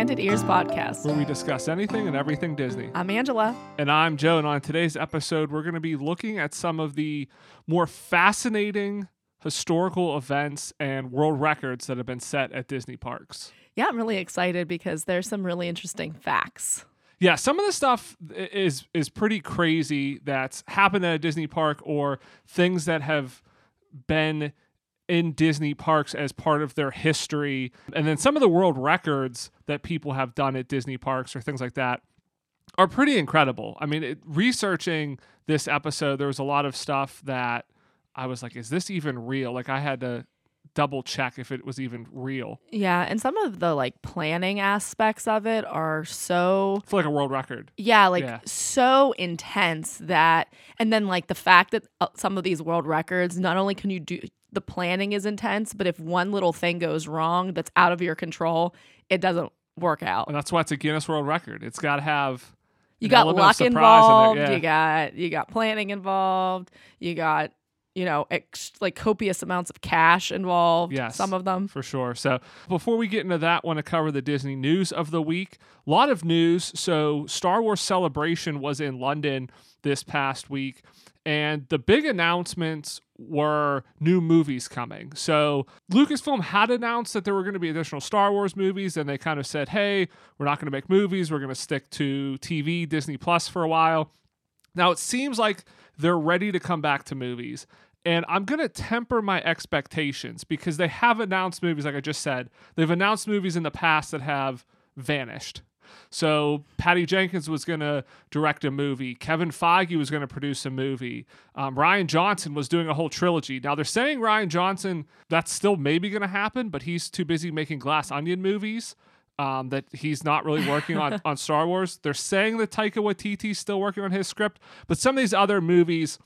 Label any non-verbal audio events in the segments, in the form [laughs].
Welcome to the Enchanted Ears podcast. where we discuss anything and everything Disney. I'm Angela. And I'm Joe, and on today's episode, we're going to be looking at some of the more fascinating historical events and world records that have been set at Disney parks. Yeah, I'm really excited because there's some really interesting facts. Yeah, some of the stuff is is pretty crazy that's happened at a Disney park or things that have been in Disney parks as part of their history. And then some of the world records that people have done at Disney parks or things like that are pretty incredible. I mean, it, researching this episode, there was a lot of stuff that I was like, is this even real? Like, I had to double check if it was even real. Yeah, and some of the like planning aspects of it are so For like a world record. yeah, like Yeah. so intense that and then like the fact that uh, some of these world records not only can you do the planning is intense, but if one little thing goes wrong that's out of your control, it doesn't work out. And that's why it's a Guinness World Record. It's got to have You got luck surprise in involved, yeah. you got you got planning involved, you got you know, ex- like copious amounts of cash involved. Yes. some of them. for sure. So before we get into that, want to cover the Disney news of the week. A lot of news. So Star Wars Celebration was in London this past week, and the big announcements were new movies coming. So Lucasfilm had announced that there were going to be additional Star Wars movies, and they kind of said, "Hey, we're not going to make movies. We're going to stick to TV, Disney Plus for a while." Now it seems like they're ready to come back to movies. And I'm going to temper my expectations because they have announced movies, like I just said. They've announced movies in the past that have vanished. So Patty Jenkins was going to direct a movie. Kevin Feige was going to produce a movie. Um, Rian Johnson was doing a whole trilogy. Now they're saying Rian Johnson, that's still maybe going to happen, but he's too busy making Glass Onion movies um, that he's not really working on, [laughs] on Star Wars. They're saying that Taika Waititi's still working on his script, but some of these other movies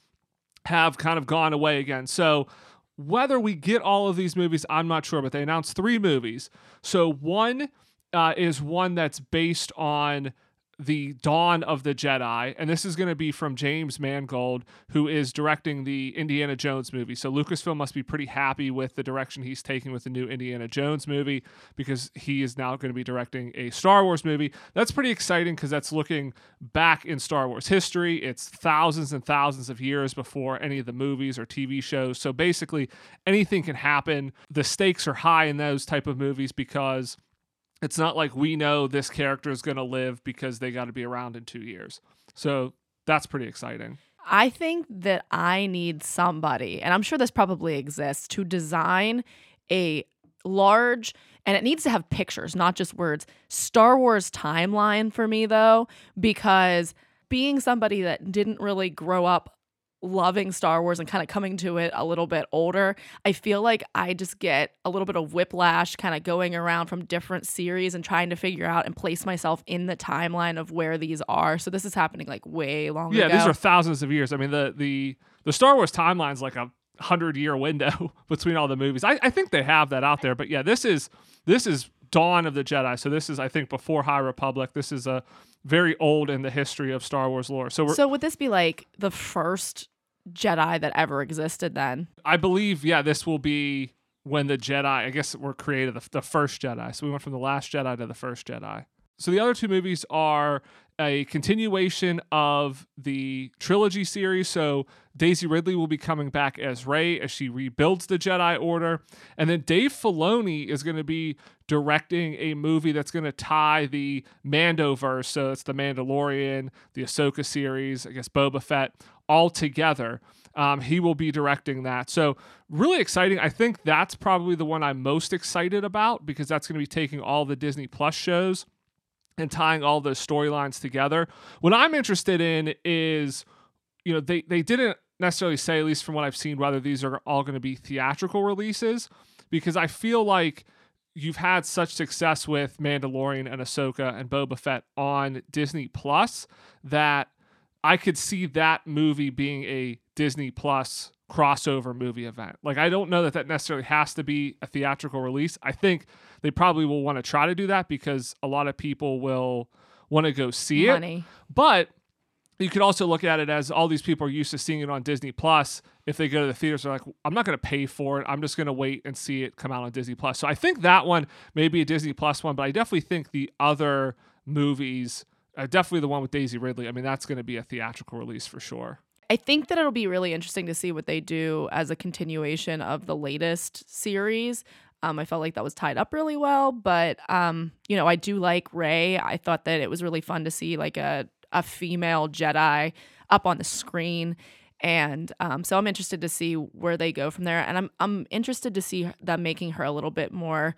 have kind of gone away again. So whether we get all of these movies, I'm not sure, but they announced three movies. So one uh, is one that's based on the Dawn of the Jedi, and this is going to be from James Mangold, who is directing the Indiana Jones movie. So Lucasfilm must be pretty happy with the direction he's taking with the new Indiana Jones movie because he is now going to be directing a Star Wars movie. That's pretty exciting because that's looking back in Star Wars history. It's thousands and thousands of years before any of the movies or TV shows. So basically, anything can happen. The stakes are high in those type of movies because it's not like we know this character is going to live because they got to be around in two years. So that's pretty exciting. I think that I need somebody, and I'm sure this probably exists, to design a large, and it needs to have pictures, not just words, Star Wars timeline for me, though, because being somebody that didn't really grow up loving Star Wars and kind of coming to it a little bit older, I feel like I just get a little bit of whiplash kind of going around from different series and trying to figure out and place myself in the timeline of where these are. So this is happening like way long Yeah, ago. these are thousands of years. I mean, the the the Star Wars timeline's like a hundred year window [laughs] between all the movies. I, I think they have that out there, but yeah, this is this is Dawn of the Jedi. So this is I think before High Republic. This is a very old in the history of Star Wars lore. So we're, So would this be like the first Jedi that ever existed then? I believe, yeah, this will be when the Jedi, I guess, were created, the, the first Jedi. So we went from the last Jedi to the first Jedi. So the other two movies are a continuation of the trilogy series. So Daisy Ridley will be coming back as Rey as she rebuilds the Jedi Order. And then Dave Filoni is going to be directing a movie that's going to tie the Mandoverse. So it's the Mandalorian, the Ahsoka series, I guess Boba Fett, all together. Um, he will be directing that. So, really exciting. I think that's probably the one I'm most excited about because that's going to be taking all the Disney Plus shows and tying all those storylines together. What I'm interested in is, you know, they, they didn't necessarily say, at least from what I've seen, whether these are all going to be theatrical releases because I feel like you've had such success with Mandalorian and Ahsoka and Boba Fett on Disney Plus that I could see that movie being a Disney Plus crossover movie event. Like I don't know that that necessarily has to be a theatrical release. I think they probably will want to try to do that because a lot of people will want to go see it. But you could also look at it as all these people are used to seeing it on Disney Plus. If they go to the theaters, they're like, I'm not going to pay for it. I'm just going to wait and see it come out on Disney Plus. So I think that one may be a Disney Plus one, but I definitely think the other movies, uh, definitely the one with Daisy Ridley, I mean, that's going to be a theatrical release for sure. I think that it'll be really interesting to see what they do as a continuation of the latest series. Um, I felt like that was tied up really well, but um, you know, I do like Rey. I thought that it was really fun to see like a a female Jedi up on the screen. And um, so I'm interested to see where they go from there. And I'm I'm interested to see them making her a little bit more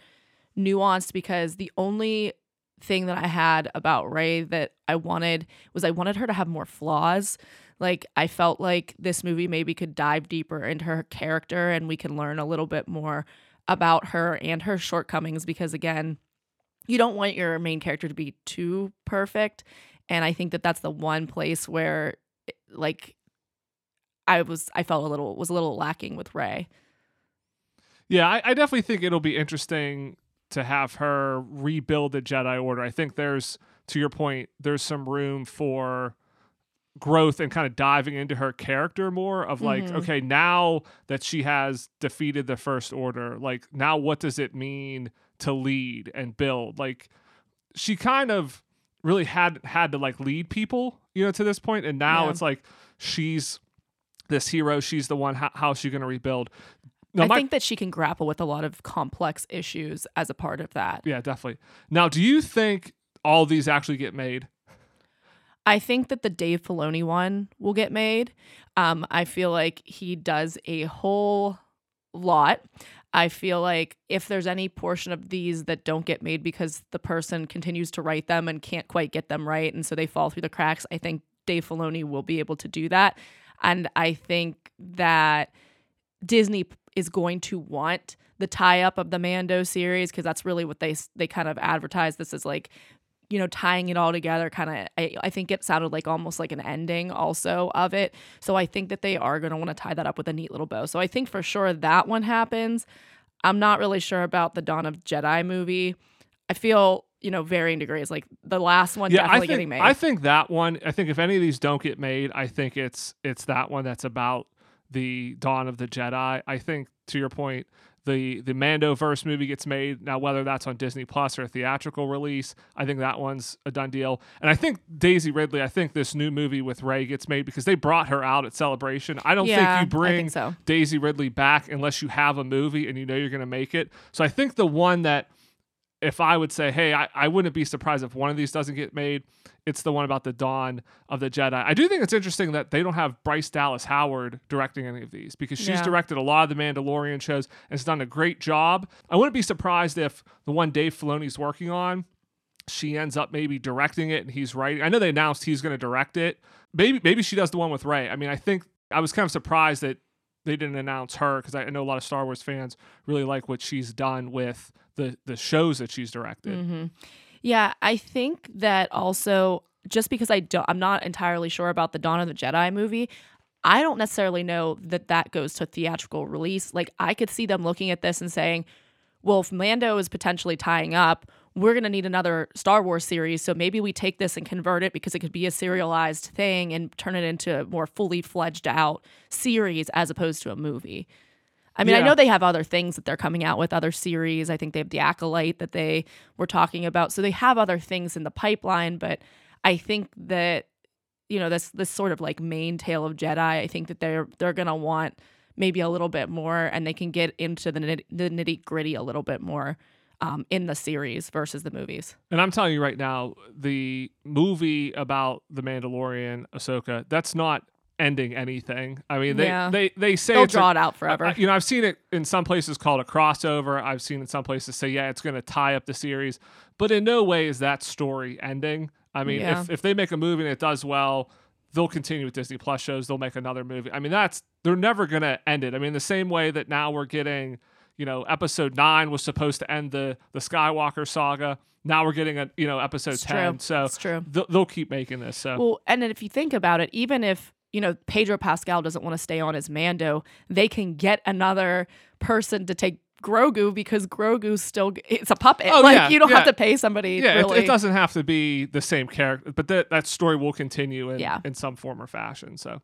nuanced because the only thing that I had about Rey that I wanted was I wanted her to have more flaws. Like I felt like this movie maybe could dive deeper into her character and we can learn a little bit more about her and her shortcomings because again, you don't want your main character to be too perfect and I think that that's the one place where eh, like I was I felt a little was a little lacking with Rey. Yeah, I, I definitely think it'll be interesting to have her rebuild the Jedi Order. I think there's to your point, there's some room for growth and kind of diving into her character more of like mm-hmm. okay now that she has defeated the first order like now what does it mean to lead and build like she kind of really had had to like lead people, you know, to this point, and now yeah. it's like she's this hero. She's the one. How, how's she going to rebuild? Now, I my, think that she can grapple with a lot of complex issues as a part of that. Yeah, definitely. Now, do you think all these actually get made? I think that the Dave Filoni one will get made. Um, I feel like he does a whole lot. I feel like if there's any portion of these that don't get made because the person continues to write them and can't quite get them right, and so they fall through the cracks, I think Dave Filoni will be able to do that. And I think that Disney is going to want the tie up of the Mando series because that's really what they they kind of advertise this as like you know, tying it all together kind of, I, I think it sounded like almost like an ending also of it. So I think that they are going to want to tie that up with a neat little bow. So I think for sure that one happens. I'm not really sure about the Dawn of Jedi movie. I feel, you know, varying degrees. Like the last one yeah, definitely I think, getting made. I think that one, I think if any of these don't get made, I think it's it's that one that's about the Dawn of the Jedi. I think to your point, the the Mandoverse movie gets made now, whether that's on Disney Plus or a theatrical release, I think that one's a done deal. And I think Daisy Ridley, I think this new movie with Rey gets made because they brought her out at Celebration. I don't yeah, think you bring think so. Daisy Ridley back unless you have a movie and you know you're going to make it. So I think the one that if I would say, hey, I, I wouldn't be surprised if one of these doesn't get made, it's the one about the dawn of the Jedi. I do think it's interesting that they don't have Bryce Dallas Howard directing any of these because she's yeah. directed a lot of the Mandalorian shows and has done a great job. I wouldn't be surprised if the one Dave Filoni's working on, she ends up maybe directing it and he's writing. I know they announced he's going to direct it. Maybe maybe she does the one with Rey. I mean, I think I was kind of surprised that they didn't announce her because I know a lot of Star Wars fans really like what she's done with the the shows that she's directed. Mm-hmm. Yeah, I think that also just because I don't, I'm not entirely sure about the Dawn of the Jedi movie. I don't necessarily know that that goes to theatrical release. Like I could see them looking at this and saying, "Well, if Mando is potentially tying up, we're going to need another Star Wars series. So maybe we take this and convert it because it could be a serialized thing and turn it into a more fully fledged out series as opposed to a movie." I mean, yeah. I know they have other things that they're coming out with, other series. I think they have the Acolyte that they were talking about. So they have other things in the pipeline, but I think that you know this this sort of like main tale of Jedi. I think that they're they're gonna want maybe a little bit more, and they can get into the nitty, the nitty gritty a little bit more um, in the series versus the movies. And I'm telling you right now, the movie about the Mandalorian, Ahsoka, that's not ending anything. I mean, they yeah. they they say they'll draw a, it out forever. you know, I've seen it in some places called a crossover. I've seen in some places say, yeah, it's going to tie up the series, but in no way is that story ending. I mean, yeah. if if they make a movie and it does well, they'll continue with Disney Plus shows. They'll make another movie. I mean, that's they're never going to end it. I mean, the same way that now we're getting. You know, episode nine was supposed to end the the Skywalker saga. Now we're getting a you know episode it's ten. True. So it's true. They'll, they'll keep making this. So well, and then if you think about it, even if you know, Pedro Pascal doesn't want to stay on as Mando, they can get another person to take Grogu because Grogu's still it's a puppet. Oh, like yeah, you don't yeah. have to pay somebody. Yeah, really. it, it doesn't have to be the same character, but that that story will continue in, Yeah. in some form or fashion. So,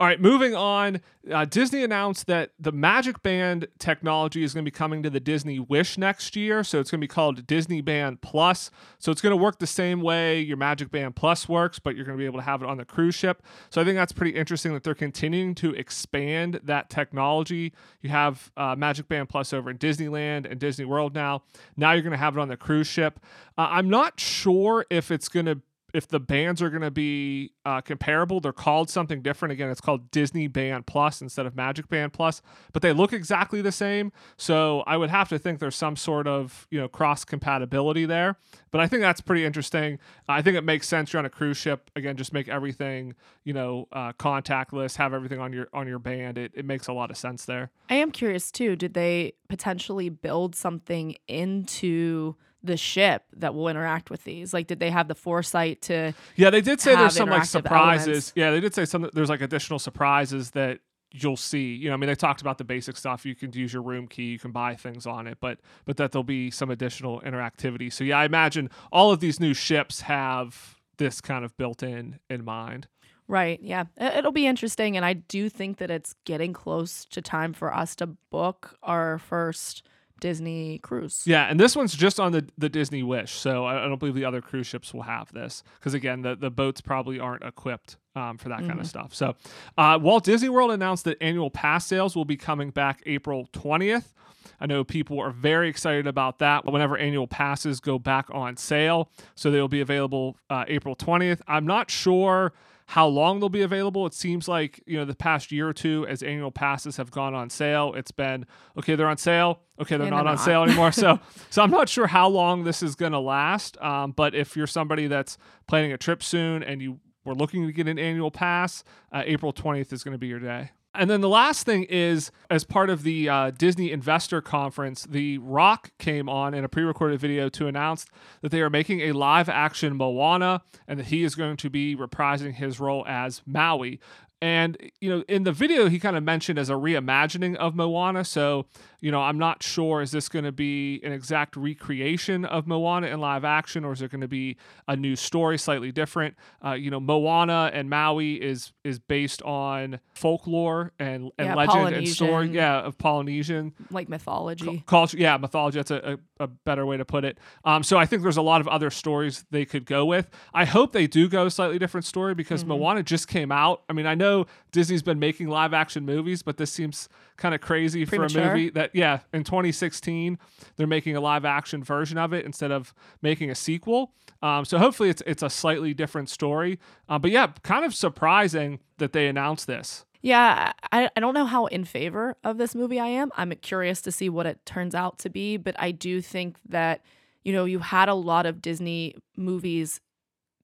all right, moving on. Uh, Disney announced that the Magic Band technology is going to be coming to the Disney Wish next year. So it's going to be called Disney Band Plus. So it's going to work the same way your Magic Band Plus works, but you're going to be able to have it on the cruise ship. So I think that's pretty interesting that they're continuing to expand that technology. You have uh, Magic Band Plus over in Disneyland and Disney World now. Now you're going to have it on the cruise ship. Uh, I'm not sure if it's going to if the bands are going to be uh, comparable. They're called something different. Again, it's called Disney Band Plus instead of Magic Band Plus, but they look exactly the same. So I would have to think there's some sort of you know cross compatibility there. But I think that's pretty interesting. I think it makes sense. You're on a cruise ship. Again, just make everything you know uh, contactless. Have everything on your on your band. It it makes a lot of sense there. I am curious too. Did they potentially build something into the ship that will interact with these? Like, did they have the foresight to? Yeah, they did say there's some like surprises. elements. Yeah, they did say some there's like additional surprises that you'll see. You know, I mean, they talked about the basic stuff. You can use your room key, you can buy things on it, but but that there'll be some additional interactivity. So yeah, I imagine all of these new ships have this kind of built in in mind. Right. Yeah. It'll be interesting, and I do think that it's getting close to time for us to book our first Disney cruise. Yeah, and this one's just on the, the Disney Wish, so I, I don't believe the other cruise ships will have this because again, the, the boats probably aren't equipped um, for that kind of stuff. So, uh, Walt Disney World announced that annual pass sales will be coming back April twentieth. I know people are very excited about that. Whenever annual passes go back on sale, so they'll be available uh, April twentieth. I'm not sure how long they'll be available. It seems like, you know, the past year or two as annual passes have gone on sale, it's been okay, they're on sale. Okay, they're And not they're on not. sale [laughs] anymore. So so I'm not sure how long this is gonna last. Um, but if you're somebody that's planning a trip soon and you were looking to get an annual pass, uh, April 20th is going to be your day. And then the last thing is, as part of the uh, Disney Investor Conference, The Rock came on in a pre recorded video to announce that they are making a live action Moana and that he is going to be reprising his role as Maui. And, you know, in the video, he kind of mentioned as a reimagining of Moana. So, you know, I'm not sure, is this going to be an exact recreation of Moana in live action or is it going to be a new story, slightly different? Uh, you know, Moana and Maui is is based on folklore and, and Yeah, legend and story. Yeah, of Polynesian Like mythology. culture yeah mythology that's a, a, a better way to put it um, so i think there's a lot of other stories they could go with i hope they do go a slightly different story because Mm-hmm. moana just came out i mean i know disney's been making live action movies but this seems kind of crazy for a movie that yeah in 2016 they're making a live action version of it instead of making a sequel. Um, so hopefully it's it's a slightly different story. Uh, but yeah kind of surprising that they announced this. Yeah, I, I don't know how in favor of this movie I am. I'm curious to see what it turns out to be, but I do think that, you know, you had a lot of Disney movies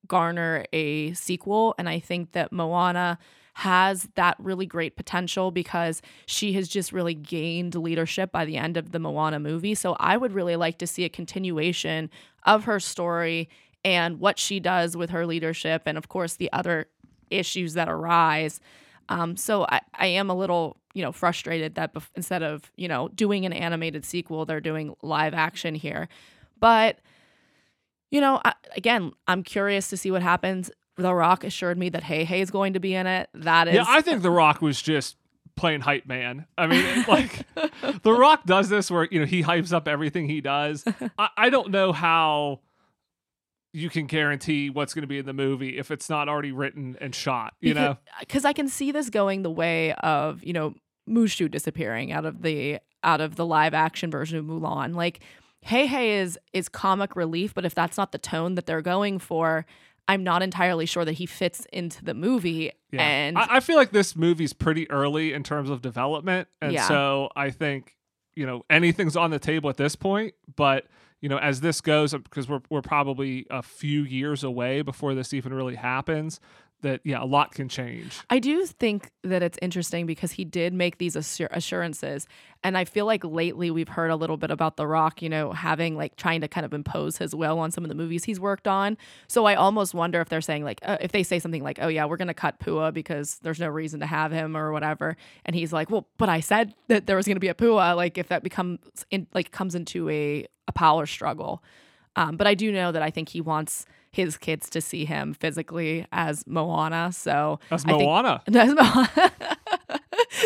garner a sequel, and I think that Moana has that really great potential because she has just really gained leadership by the end of the Moana movie. So I would really like to see a continuation of her story and what she does with her leadership, and of course, the other issues that arise. Um, so I, I am a little, you know, frustrated that bef- instead of, you know, doing an animated sequel, they're doing live action here. But, you know, I, again, I'm curious to see what happens. The Rock assured me that Heihei is going to be in it. That is, Yeah, I think The Rock was just playing hype man. I mean, like [laughs] The Rock does this where you know he hypes up everything he does. I, I don't know how you can guarantee what's going to be in the movie if it's not already written and shot. You know, uh, because I can see this going the way of you know Mushu disappearing out of the out of the live action version of Mulan. Like Heihei is is comic relief, but if that's not the tone that they're going for, I'm not entirely sure that he fits into the movie. Yeah. And I, I feel like this movie's pretty early in terms of development, and Yeah. so I think you know anything's on the table at this point. But you know, as this goes, because we're we're probably a few years away before this even really happens. That yeah, a lot can change. I do think that it's interesting because he did make these assur- assurances. And I feel like lately we've heard a little bit about The Rock, you know, having like trying to kind of impose his will on some of the movies he's worked on. So I almost wonder if they're saying, like, uh, if they say something like, oh, yeah, we're going to cut Pua because there's no reason to have him or whatever. And he's like, well, but I said that there was going to be a Pua. Like, if that becomes, in, like, comes into a, a power struggle. Um, but I do know that I think he wants his kids to see him physically as Moana. So As I think- Moana. [laughs] as Moana. [laughs]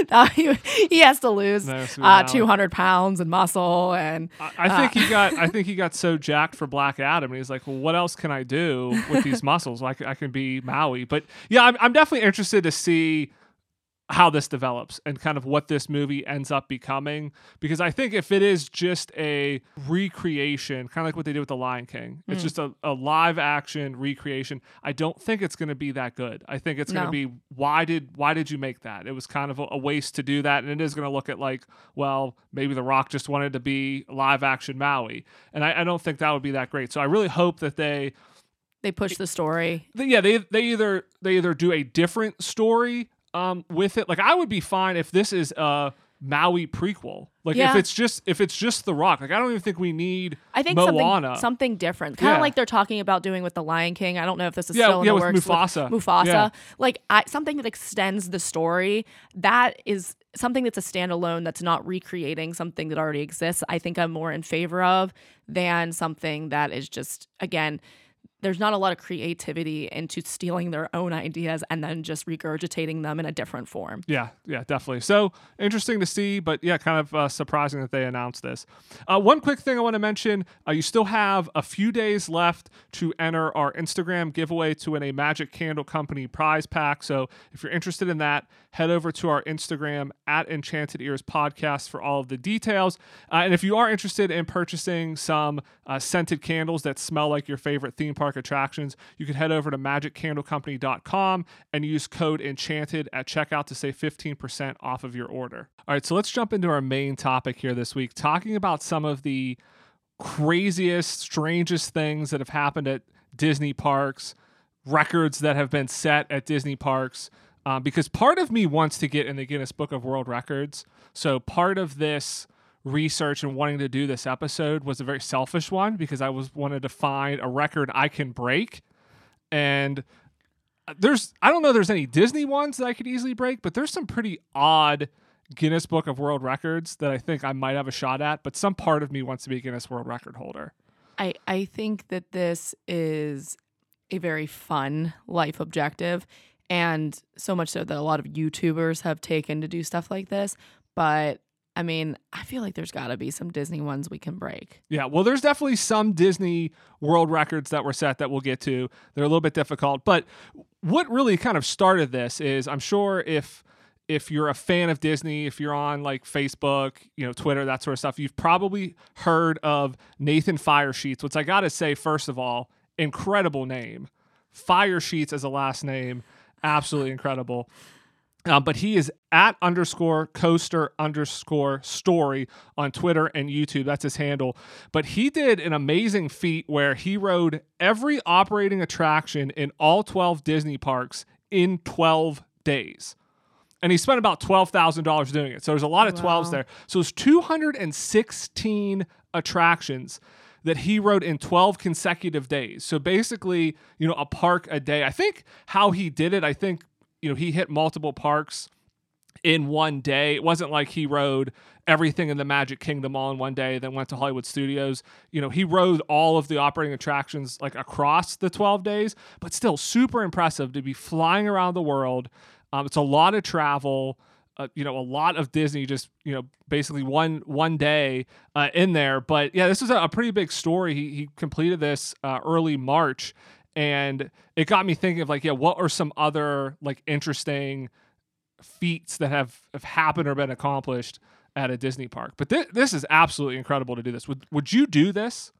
Now he, he has to lose No, uh, 200 pounds and muscle and I, I think he got. I [laughs] think he got so jacked for Black Adam, and he's like, "Well, what else can I do with these muscles? Like, I can be Maui." But yeah, I'm, I'm definitely interested to see how this develops and kind of what this movie ends up becoming because I think if it is just a recreation, kind of like what they did with The Lion King, it's mm. just a, a live action recreation. I don't think it's going to be that good. I think it's going to be why did why did you make that? It was kind of a, a waste to do that, and it is going to look at like well maybe The Rock just wanted to be live action Maui, and I, I don't think that would be that great. So I really hope that they they push the story. yeah they they either they either do a different story um with it like i would be fine if this is a maui prequel like if it's just if it's just the rock like i don't even think we need I think moana something something different, kind of Yeah. like they're talking about doing with the Lion King. I don't know if this is Yeah, still in yeah, the with works Mufasa. Mufasa, Yeah. like I, something that extends the story. That is something that's a standalone. That's not recreating something that already exists. I think I'm more in favor of than something that is just again. There's not a lot of creativity into stealing their own ideas and then just regurgitating them in a different form. Yeah, yeah, definitely. So interesting to see, but yeah, kind of uh, surprising that they announced this. Uh, one quick thing I want to mention: uh, you still have a few days left to enter our Instagram giveaway to win a Magic Candle Company prize pack. So if you're interested in that, head over to our Instagram at Enchanted Ears Podcast for all of the details. Uh, and if you are interested in purchasing some uh, scented candles that smell like your favorite theme park attractions, you can head over to magiccandlecompany.com and use code enchanted at checkout to save 15% off of your order. All right, so let's jump into our main topic here this week, talking about some of the craziest, strangest things that have happened at Disney parks, records that have been set at Disney parks. Um, because part of me wants to get in the Guinness Book of World Records. So part of this research and wanting to do this episode was a very selfish one because I was wanted to find a record I can break. And uh, there's I don't know there's any Disney ones that I could easily break, but there's some pretty odd Guinness Book of World Records that I think I might have a shot at, but some part of me wants to be a Guinness World Record holder. I, I think that this is a very fun life objective and so much so that a lot of YouTubers have taken to do stuff like this. But I mean, I feel like there's got to be some Disney ones we can break. Yeah, well, there's definitely some Disney World Records that were set that we'll get to. They're a little bit difficult, but what really kind of started this is I'm sure if if you're a fan of Disney, if you're on like Facebook, you know, Twitter, that sort of stuff, you've probably heard of Nathan Firesheets, which I got to say first of all, incredible name. Firesheets as a last name, absolutely incredible. Um, but he is at underscore coaster underscore story on Twitter and YouTube. That's his handle. But he did an amazing feat where he rode every operating attraction in all 12 Disney parks in 12 days. And he spent about $12,000 doing it. So there's a lot of 12s there. So it's 216 attractions that he rode in 12 consecutive days. So basically, you know, a park a day. I think how he did it, I think, you know, he hit multiple parks in one day. It wasn't like he rode everything in the Magic Kingdom all in one day, then went to Hollywood Studios. You know, he rode all of the operating attractions like across the 12 days, but still super impressive to be flying around the world. Um, it's a lot of travel. Uh, you know, a lot of Disney just you know basically one one day uh, in there. But yeah, this is a, a pretty big story. He he completed this uh, early March, and it got me thinking of like, yeah, what are some other like interesting feats that have, have happened or been accomplished at a Disney park. But thi- this is absolutely incredible to do this. Would would you do this?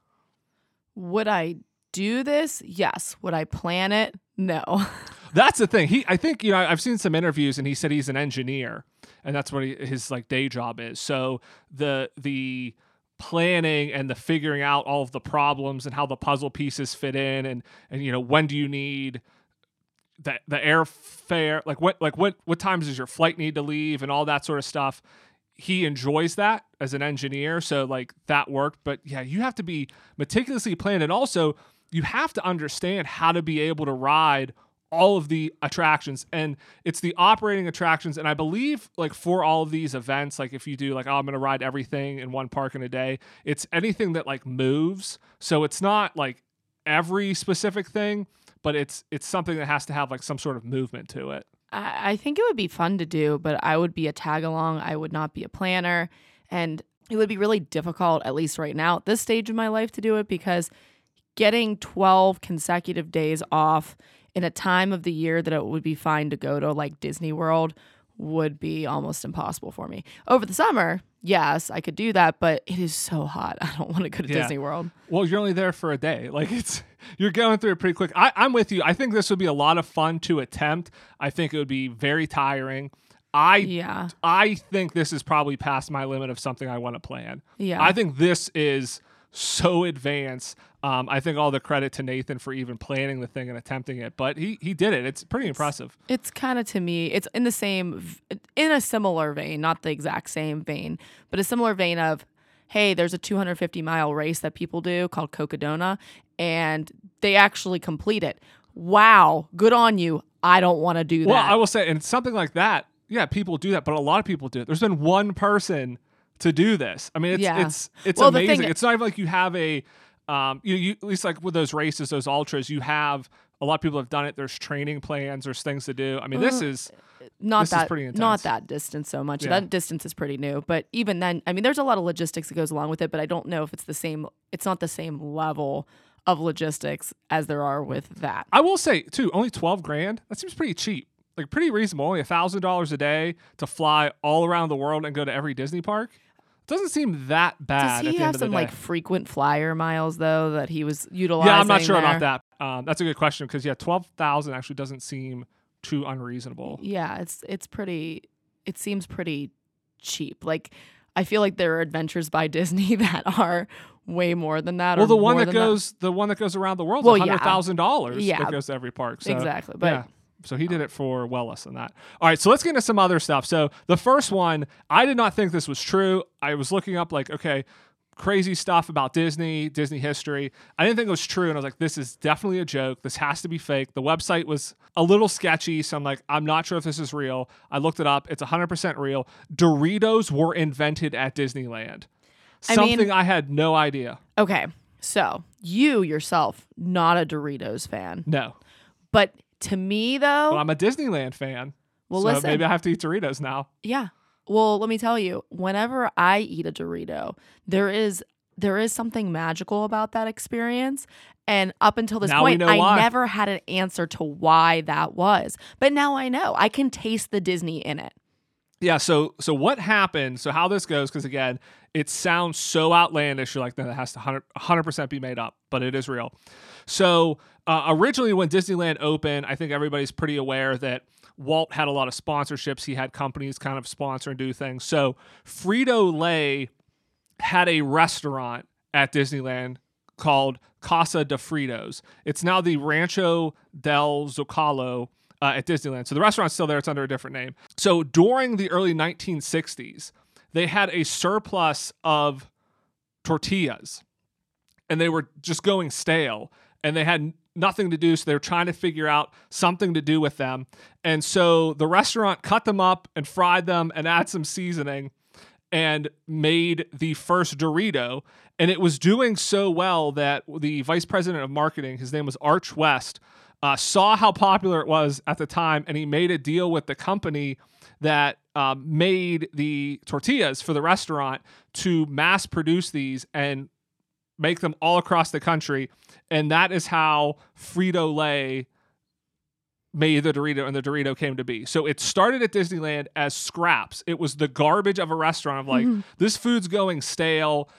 Would I do this? Yes. Would I plan it? No. [laughs] That's the thing. He I think you know I've seen some interviews and he said he's an engineer and that's what he, his like day job is. So the the planning and the figuring out all of the problems and how the puzzle pieces fit in and and you know when do you need the the airfare, like what like what what times does your flight need to leave and all that sort of stuff. He enjoys that as an engineer, so like that worked. But yeah, you have to be meticulously planned, and also you have to understand how to be able to ride all of the attractions and it's the operating attractions and i believe like for all of these events like if you do like oh i'm gonna ride everything in one park in a day it's anything that like moves so it's not like every specific thing but it's it's something that has to have like some sort of movement to it I, I think it would be fun to do, but I would be a tag along. I would not be a planner. And it would be really difficult, at least right now, at this stage of my life, to do it because getting 12 consecutive days off in a time of the year that it would be fine to go to like Disney World would be almost impossible for me. Over the summer, yes, I could do that, but it is so hot. [laughs] I don't want to go to Yeah. Disney World. well you're only there for a day [laughs] like it's you're going through it pretty quick I, i'm with you i think this would be a lot of fun to attempt i think it would be very tiring i Yeah. i think this is probably past my limit of something i want to plan Yeah. I think this is so advanced. Um, I think all the credit to Nathan for even planning the thing and attempting it, but he he did it. It's pretty impressive. It's kind of to me, it's in the same, in a similar vein, not the exact same vein, but a similar vein of, hey, there's a 250 mile race that people do called Cocodona, and they actually complete it. Wow, good on you. I don't want to do Well, that. Well, I will say, and something like that, yeah, people do that, but a lot of people do it. There's been one person to do this. I mean, it's Yeah. it's it's Well, amazing. thing- it's not even like you have a, um, you, you at least like with those races, those ultras, you have a lot of people have done it. There's training plans, there's things to do. I mean, this Uh, is not this is that pretty not that distance so much. Yeah. That distance is pretty new, but even then, I mean, there's a lot of logistics that goes along with it. But I don't know if it's the same. It's not the same level of logistics as there are with that. I will say too, only twelve grand. That seems pretty cheap. Like pretty reasonable. Only a thousand dollars a day to fly all around the world and go to every Disney park. Doesn't seem that bad. Does at he the have end some like frequent flyer miles though that he was utilizing? Yeah, I'm not sure there? about that. Um, that's a good question because yeah, twelve thousand actually doesn't seem too unreasonable. Yeah, it's it's pretty. It seems pretty cheap. Like I feel like there are adventures by [laughs] Disney that are way more than that. Well, or the one that goes, the one that goes around the world, Well, yeah. hundred thousand dollars. Yeah. that goes to every park. So, exactly. But yeah. So he did it for well less than that. All right, so let's get into some other stuff. So the first one, I did not think this was true. I was looking up like, okay, crazy stuff about Disney, Disney history. I didn't think it was true, and I was like, this is definitely a joke. This has to be fake. The website was a little sketchy, so I'm like, I'm not sure if this is real. I looked it up. It's 100% real. Doritos were invented at Disneyland. I mean- Something I had no idea. Okay, so you yourself not a Doritos fan, No. but to me though, Well, I'm a Disneyland fan. Well, so listen. maybe I have to eat Doritos now. yeah. Well, let me tell you, whenever I eat a Dorito, there is there is something magical about that experience. And up until this Now we point, know I why. never had an answer to why that was. But now I know. I can taste the Disney in it. Yeah, so so what happened? So how this goes? Because again, it sounds so outlandish. You're like, no, that has to 100 percent be made up, but it is real. So uh, originally, when Disneyland opened, I think everybody's pretty aware that Walt had a lot of sponsorships. He had companies kind of sponsor and do things. So Frito Lay had a restaurant at Disneyland called Casa de Fritos. It's now the Rancho del Zocalo uh, at Disneyland. So the restaurant's still there, it's under a different name. So during the early 1960s, they had a surplus of tortillas and they were just going stale and they had nothing to do so they were trying to figure out something to do with them and so the restaurant cut them up and fried them and add some seasoning and made the first Dorito. And it was doing so well that the vice president of marketing, his name was Arch West, uh, saw how popular it was at the time and he made a deal with the company that um, made the tortillas for the restaurant to mass produce these and make them all across the country. And that is how Frito Lay made the Dorito and the Dorito came to be. So it started at Disneyland as scraps. It was the garbage of a restaurant of like, mm-hmm. this food's going stale.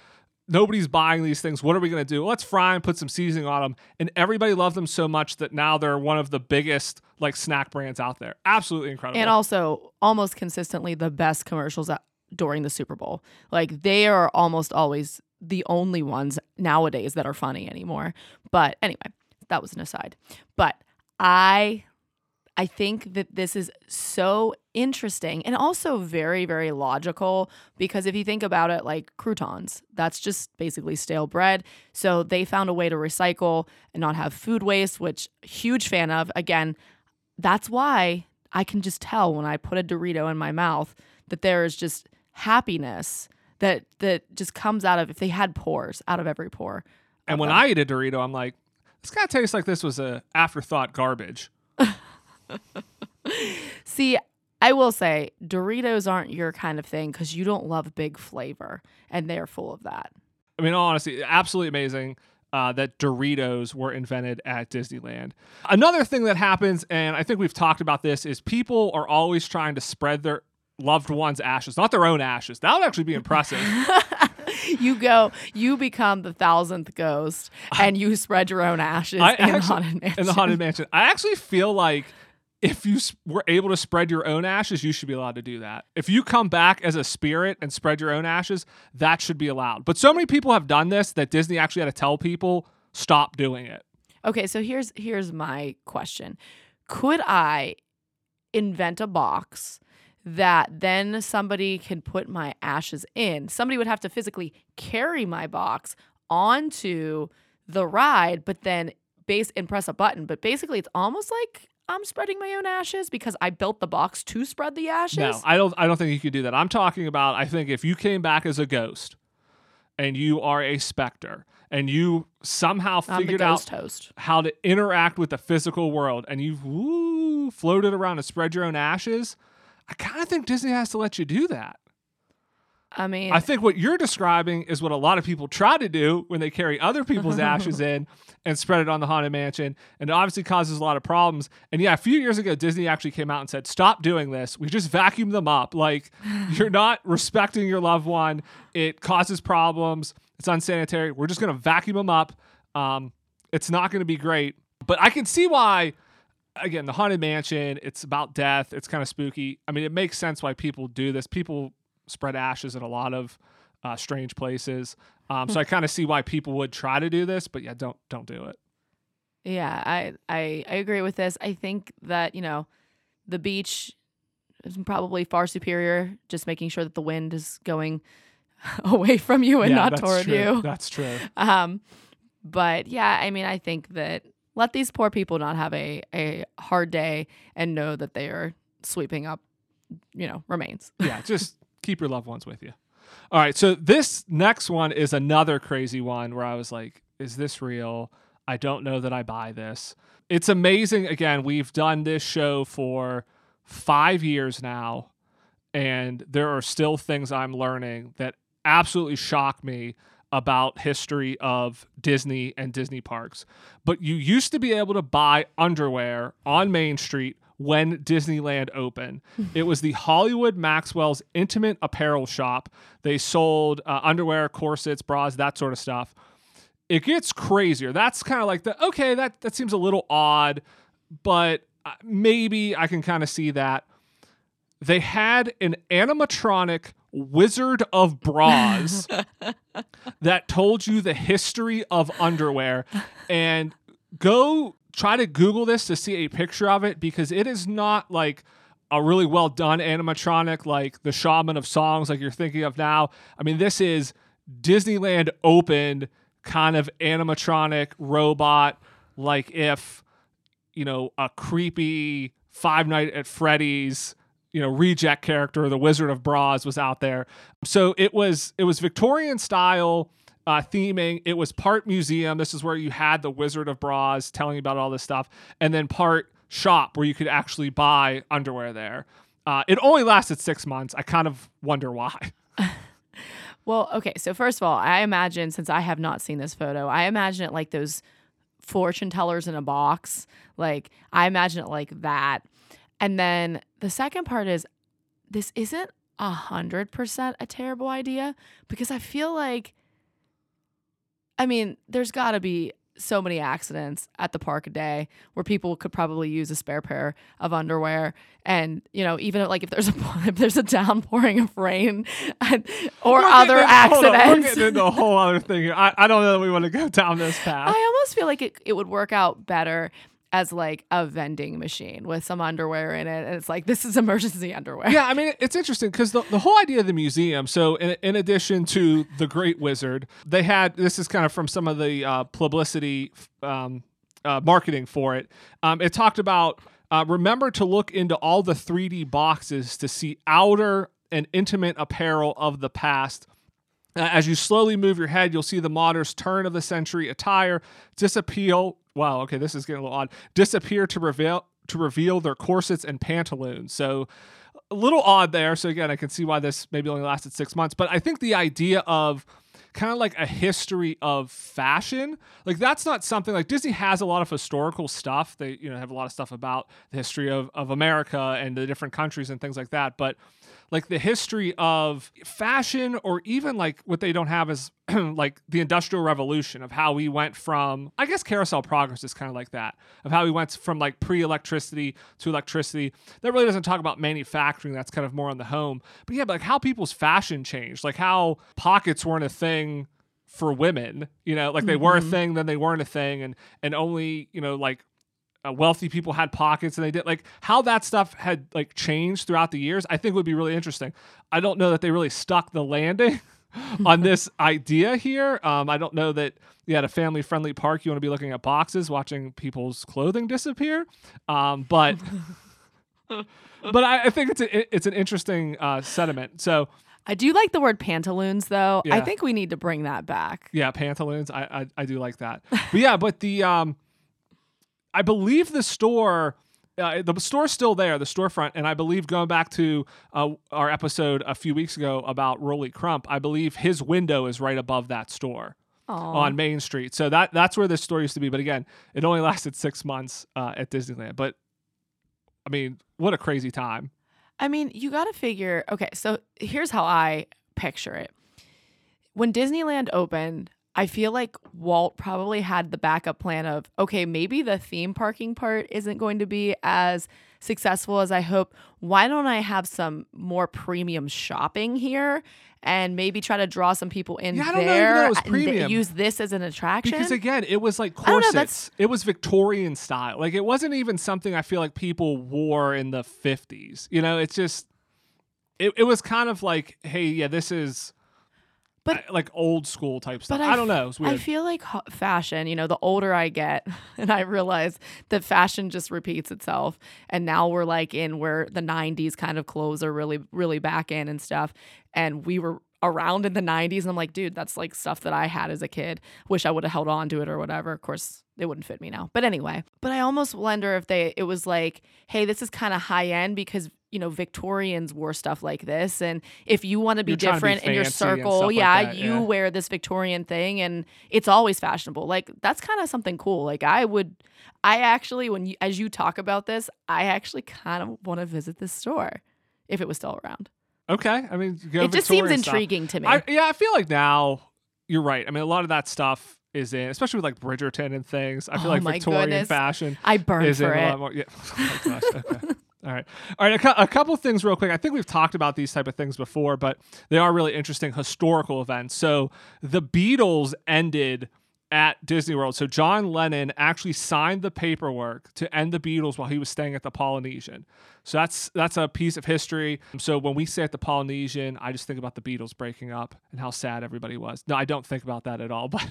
Nobody's buying these things. What are we going to do? Let's fry and put some seasoning on them. And everybody loved them so much that now they're one of the biggest like snack brands out there. Absolutely incredible. And also almost consistently the best commercials at, during the Super Bowl. Like they are almost always the only ones nowadays that are funny anymore. But anyway, that was an aside. But I I think that this is so interesting and also very, very logical because if you think about it, like croutons, that's just basically stale bread. So they found a way to recycle and not have food waste, which huge fan of. Again, that's why I can just tell when I put a Dorito in my mouth that there is just happiness that that just comes out of if they had pores out of every pore. And when them. I eat a Dorito, I'm like, this kind of tastes like this was a afterthought garbage. [laughs] See, I will say Doritos aren't your kind of thing because you don't love big flavor, and they're full of that. I mean, honestly, absolutely amazing uh, that Doritos were invented at Disneyland. Another thing that happens, and I think we've talked about this, is people are always trying to spread their loved ones' ashes, not their own ashes. That would actually be impressive. [laughs] you go, you become the thousandth ghost, and you spread your own ashes I in, actually- haunted mansion. in the haunted mansion. I actually feel like if you were able to spread your own ashes, you should be allowed to do that. If you come back as a spirit and spread your own ashes, that should be allowed. But so many people have done this that Disney actually had to tell people stop doing it. Okay, so here's here's my question. Could I invent a box that then somebody can put my ashes in? Somebody would have to physically carry my box onto the ride, but then base and press a button. But basically it's almost like I'm spreading my own ashes because I built the box to spread the ashes. No, I don't. I don't think you could do that. I'm talking about. I think if you came back as a ghost, and you are a specter, and you somehow I'm figured out host. how to interact with the physical world, and you've woo, floated around and spread your own ashes, I kind of think Disney has to let you do that. I mean, I think what you're describing is what a lot of people try to do when they carry other people's ashes [laughs] in and spread it on the haunted mansion, and it obviously causes a lot of problems. And yeah, a few years ago, Disney actually came out and said, "Stop doing this. We just vacuum them up. Like [laughs] you're not respecting your loved one. It causes problems. It's unsanitary. We're just gonna vacuum them up. Um, it's not gonna be great." But I can see why. Again, the haunted mansion. It's about death. It's kind of spooky. I mean, it makes sense why people do this. People spread ashes in a lot of uh, strange places. Um, so I kind of see why people would try to do this, but yeah, don't don't do it. Yeah, I, I I agree with this. I think that you know, the beach is probably far superior. Just making sure that the wind is going [laughs] away from you and yeah, not toward true. you. That's true. Um, but yeah, I mean, I think that let these poor people not have a a hard day and know that they are sweeping up, you know, remains. Yeah, [laughs] just keep your loved ones with you. All right, so this next one is another crazy one where I was like, is this real? I don't know that I buy this. It's amazing. Again, we've done this show for five years now, and there are still things I'm learning that absolutely shock me about history of Disney and Disney parks. But you used to be able to buy underwear on Main Street when Disneyland opened. it was the Hollywood Maxwell's intimate apparel shop. They sold uh, underwear, corsets, bras, that sort of stuff. It gets crazier. That's kind of like the okay, that that seems a little odd, but uh, maybe I can kind of see that. They had an animatronic wizard of bras [laughs] that told you the history of underwear. And go try to google this to see a picture of it because it is not like a really well done animatronic like the shaman of songs like you're thinking of now. I mean this is disneyland opened kind of animatronic robot like if you know a creepy five night at freddy's you know reject character the wizard of bras was out there so it was it was victorian style uh, theming it was part museum this is where you had the wizard of bras telling you about all this stuff and then part shop where you could actually buy underwear there uh, it only lasted six months i kind of wonder why [laughs] Well, okay. So first of all, I imagine since I have not seen this photo, I imagine it like those fortune tellers in a box. Like I imagine it like that. And then the second part is this isn't a hundred percent a terrible idea because I feel like I mean, there's gotta be so many accidents at the park a day where people could probably use a spare pair of underwear and you know even like if there's a [laughs] if there's a downpouring of rain and, or We're other getting- on, we're accidents getting into a whole other thing here. I, I don't know that we want to go down this path. I almost feel like it, it would work out better as like a vending machine with some underwear in it. And it's like, this is emergency underwear. Yeah, I mean, it's interesting because the, the whole idea of the museum. So, in, in addition to the Great Wizard, they had this is kind of from some of the uh, publicity um, uh, marketing for it. Um, it talked about uh, remember to look into all the 3D boxes to see outer and intimate apparel of the past. As you slowly move your head, you'll see the modern's turn of the century attire disappear. Wow, okay, this is getting a little odd. Disappear to reveal to reveal their corsets and pantaloons. So a little odd there. So again, I can see why this maybe only lasted six months. But I think the idea of kind of like a history of fashion. Like that's not something like Disney has a lot of historical stuff. They you know have a lot of stuff about the history of of America and the different countries and things like that. But like the history of fashion or even like what they don't have is [clears throat] like the industrial revolution of how we went from i guess carousel progress is kind of like that of how we went from like pre-electricity to electricity that really doesn't talk about manufacturing that's kind of more on the home but yeah but like how people's fashion changed like how pockets weren't a thing for women you know like they mm-hmm. were a mm-hmm. thing then they weren't a thing and and only you know like uh, wealthy people had pockets and they did like how that stuff had like changed throughout the years i think would be really interesting i don't know that they really stuck the landing [laughs] on this idea here um, i don't know that you had a family friendly park you want to be looking at boxes watching people's clothing disappear um, but [laughs] but I, I, think it's a, it's an interesting uh, sentiment so I do like the word pantaloons, though. Yeah. I think we need to bring that back. Yeah, pantaloons. I I, I do like that. But yeah, but the um, I believe the store. Uh, the store's still there, the storefront, and I believe going back to uh, our episode a few weeks ago about Rolly Crump, I believe his window is right above that store Aww. on Main Street. So that that's where this store used to be. But again, it only lasted six months uh, at Disneyland. But I mean, what a crazy time! I mean, you got to figure. Okay, so here's how I picture it. When Disneyland opened, I feel like Walt probably had the backup plan of, okay, maybe the theme parking part isn't going to be as successful as I hope. Why don't I have some more premium shopping here and maybe try to draw some people in yeah, there th- use this as an attraction? Because again, it was like corsets. Know, it was Victorian style. Like it wasn't even something I feel like people wore in the 50s. You know, it's just it, it was kind of like, hey, yeah, this is but like old school type stuff. I, I, don't know. I feel like fashion, you know, the older I get [laughs] and I realize that fashion just repeats itself. And now we're like in where the 90s kind of clothes are really, really back in and stuff. And we were around in the 90s. And I'm like, dude, that's like stuff that I had as a kid. Wish I would have held on to it or whatever. Of course, it wouldn't fit me now. But anyway, but I almost wonder if they, it was like, hey, this is kind of high end because you know Victorians wore stuff like this and if you want to be different be in your circle yeah like that, you yeah. wear this Victorian thing and it's always fashionable like that's kind of something cool like I would I actually when you as you talk about this I actually kind of want to visit this store if it was still around okay I mean it Victorian just seems intriguing to me I, yeah I feel like now you're right I mean a lot of that stuff is in, especially with like Bridgerton and things. I feel oh like Victorian goodness. fashion. I burn is for it. More, yeah. [laughs] oh gosh, okay. All right. All right. A, a, couple things, real quick. I think we've talked about these type of things before, but they are really interesting historical events. So the Beatles ended at Disney World. So John Lennon actually signed the paperwork to end the Beatles while he was staying at the Polynesian. So that's that's a piece of history. So when we say at the Polynesian, I just think about the Beatles breaking up and how sad everybody was. No, I don't think about that at all, [laughs] but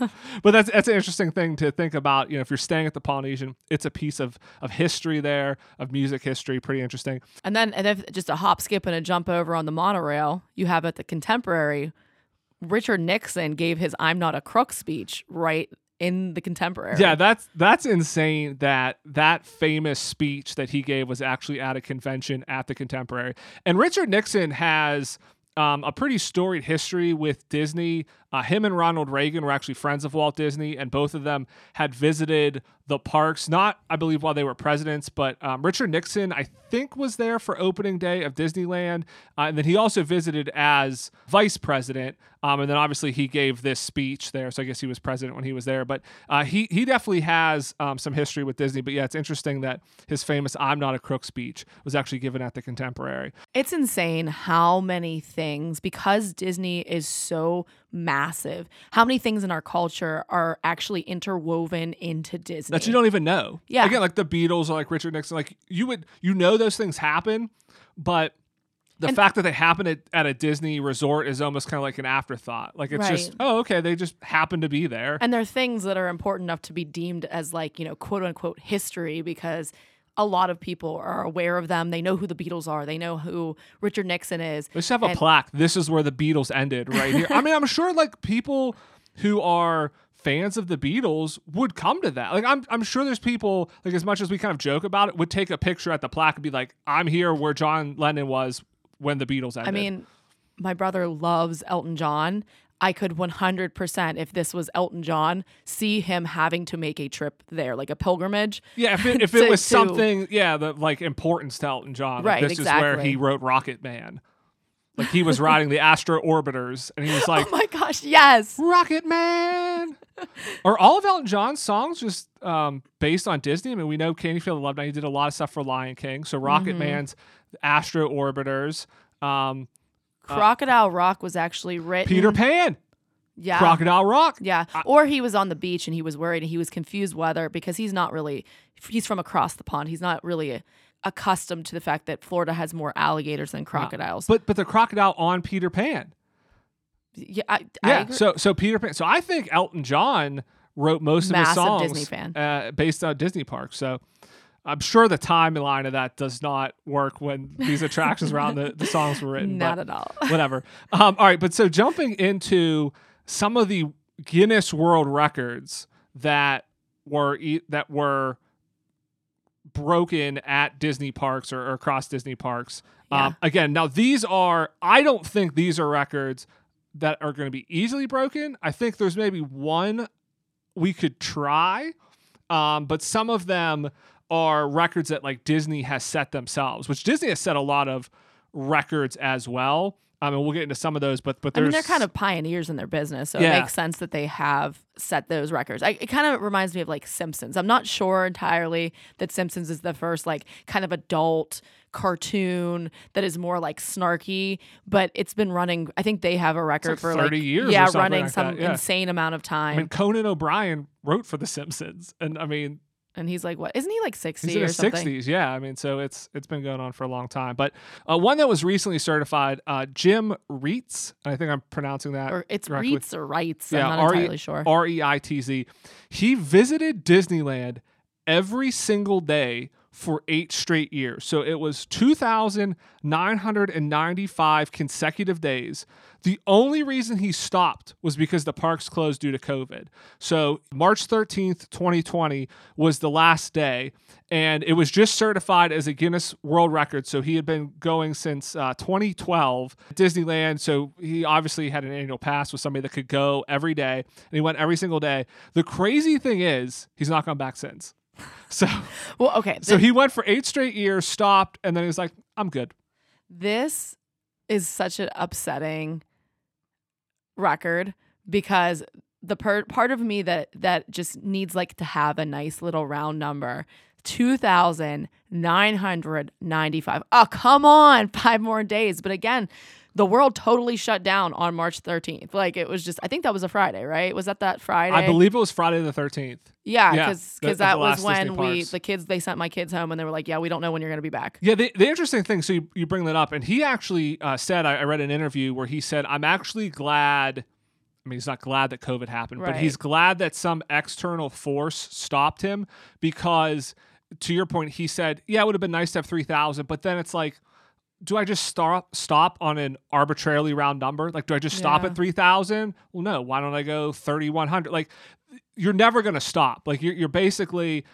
[laughs] but that's that's an interesting thing to think about. You know, if you're staying at the Polynesian, it's a piece of of history there, of music history, pretty interesting. And then and if just a hop, skip, and a jump over on the monorail, you have at the Contemporary Richard Nixon gave his "I'm not a crook" speech right in the contemporary. Yeah, that's that's insane that that famous speech that he gave was actually at a convention at the contemporary. And Richard Nixon has um, a pretty storied history with Disney. Uh, him and Ronald Reagan were actually friends of Walt Disney, and both of them had visited the parks, not, I believe, while they were presidents, but um, Richard Nixon, I think, was there for opening day of Disneyland. Uh, and then he also visited as vice president. Um, and then obviously he gave this speech there. So I guess he was president when he was there. But uh, he, he definitely has um, some history with Disney. But yeah, it's interesting that his famous I'm not a crook speech was actually given at the Contemporary. It's insane how many things, because Disney is so massive. How many things in our culture are actually interwoven into Disney? that you don't even know. Yeah. Again, like the Beatles or like Richard Nixon, like you would you know those things happen, but the And- fact that they happen at, at a Disney resort is almost kind of like an afterthought. Like it's just oh okay, they just happen to be there. And they're things that are important enough to be deemed as like, you know, quote unquote history because a lot of people are aware of them. They know who the Beatles are. They know who Richard Nixon is. They should have a plaque. This is where the Beatles ended, right here. I mean, I'm sure like people who are fans of the Beatles would come to that. Like I'm I'm sure there's people like as much as we kind of joke about it, would take a picture at the plaque and be like, I'm here where John Lennon was when the Beatles ended. I mean, my brother loves Elton John. I could 100%, if this was Elton John, see him having to make a trip there, like a pilgrimage. Yeah, if it, [laughs] if to- it was to- something, yeah, the like importance to Elton John, like, Right, This is where he wrote Rocket Man. Like he was riding the Astro Orbiters, and he was [laughs] like, Oh my gosh, yes. Rocket Man. [laughs] Are all of Elton John's songs just um, based on Disney? I mean, we know Candyfield Love Night. He did a lot of stuff for Lion King. So Rocket Mm-hmm. Man's Astro Orbiters, um, Crocodile Rock was actually written. Peter Pan, Yeah. Crocodile Rock. Yeah. Or he was on the beach and he was worried and he was confused whether because he's not really he's from across the pond. He's not really accustomed to the fact that Florida has more alligators than crocodiles. But but the crocodile on Peter Pan. yeah, I, I Yeah. agree. So so Peter Pan. So I think Elton John wrote most of his Massive songs Disney fan. Uh, based on Disney parks. So I'm sure the timeline of that does not work when these attractions around the, the songs were written. [laughs] not at all. [laughs] whatever. Um, all right, but so jumping into some of the Guinness World Records that were e- that were broken at Disney parks or, or across Disney parks. Yeah. Um, again, now these are I don't think these are records that are going to be easily broken. I think there's maybe one we could try, um, but some of them are records that like Disney has set themselves, which Disney has set a lot of records as well. Um, I mean, we'll get into some of those, but but I mean, they're kind of pioneers in their business, so Yeah. it makes sense that they have set those records. I, it kind of reminds me of like Simpsons. I'm not sure entirely that Simpsons is the first like kind of adult cartoon that is more like snarky, but it's been running. I think they have a record like for 30 like years or yeah, running like some yeah. insane amount of time. I mean, Conan O'Brien wrote for The Simpsons, and I mean, and he's like, what? Isn't he like 60 He's in or his something? sixties, yeah. I mean, so it's it's been going on for a long time. But uh, one that was recently certified, uh, Jim Reitz, and I think I'm pronouncing that Or it's correctly. Reitz or Rights. Yeah, I'm not R E- entirely sure. R E I T Z. He visited Disneyland every single day for eight straight years. So it was 2,995 consecutive days. The only reason he stopped was because the parks closed due to COVID. So March 13th, 2020 was the last day, and it was just certified as a Guinness World Record. So he had been going since uh, 2012 at Disneyland. So he obviously had an annual pass with somebody that could go every day, and he went every single day. The crazy thing is, he's not gone back since. [laughs] So, well, okay. so he went for eight straight years, stopped, and then he was like, "I'm good." this is such an upsetting record because the per- part of me that that just needs like to have a nice little round number 2995 oh come on [laughs] five more days but again the world totally shut down on march 13th like it was just i think that was a friday right was that that friday I believe it was Friday the 13th. yeah yeah, because the that was Disney when we parks. the kids they sent my kids home and they were like yeah we don't know when you're gonna be back Yeah, the, the interesting thing, so you, you bring that up, and he actually uh, said, I, I read an interview where he said, I'm actually glad. I mean, he's not glad that COVID happened, but he's glad that some external force stopped him because, to your point, he said, Yeah, it would have been nice to have 3,000, but then it's like, do I just stop stop on an arbitrarily round number? Like, do I just stop Yeah. at 3,000? Well, no. Why don't I go 3,100? Like, you're never going to stop. Like, you're, you're basically,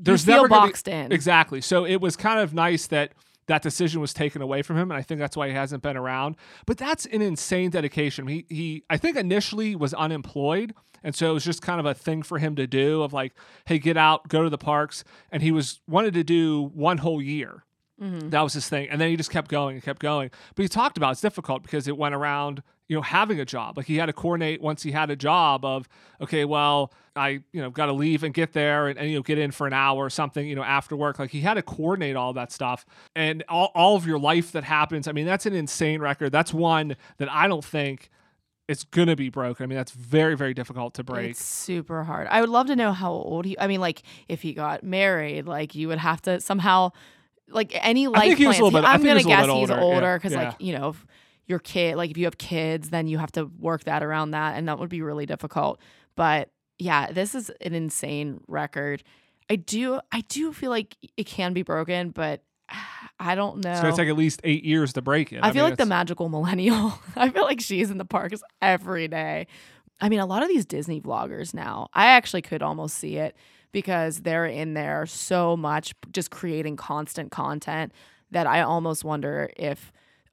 there's feel never gonna be- in. Exactly. So it was kind of nice that that decision was taken away from him, and I think that's why he hasn't been around. But that's an insane dedication. He he I think initially was unemployed, and so it was just kind of a thing for him to do of like, hey, get out, go to the parks, and he was wanted to do one whole year. Mm-hmm. That was his thing, and then he just kept going and kept going. But he talked about it's difficult because it went around, you know, having a job. Like he had to coordinate once he had a job of, okay, well, I, you know, got to leave and get there and, and you know get in for an hour or something, you know, after work. Like he had to coordinate all that stuff and all all of your life that happens. I mean, that's an insane record. That's one that I don't think it's gonna be broken. I mean, that's very, very difficult to break. It's super hard. I would love to know how old he. I mean, like if he got married, like you would have to somehow, like any life think he was a plans. bit- I I'm gonna guess he's older. Because, yeah. like you know, if your kid, like if you have kids, then you have to work that around that, and that would be really difficult. But yeah, this is an insane record. I do, I do feel like it can be broken, but [sighs] I don't know. It's gonna take at least eight years to break it. I, feel mean, like the magical millennial. [laughs] I feel like she's in the parks every day. I mean, a lot of these Disney vloggers now, I actually could almost see it because they're in there so much, just creating constant content that I almost wonder if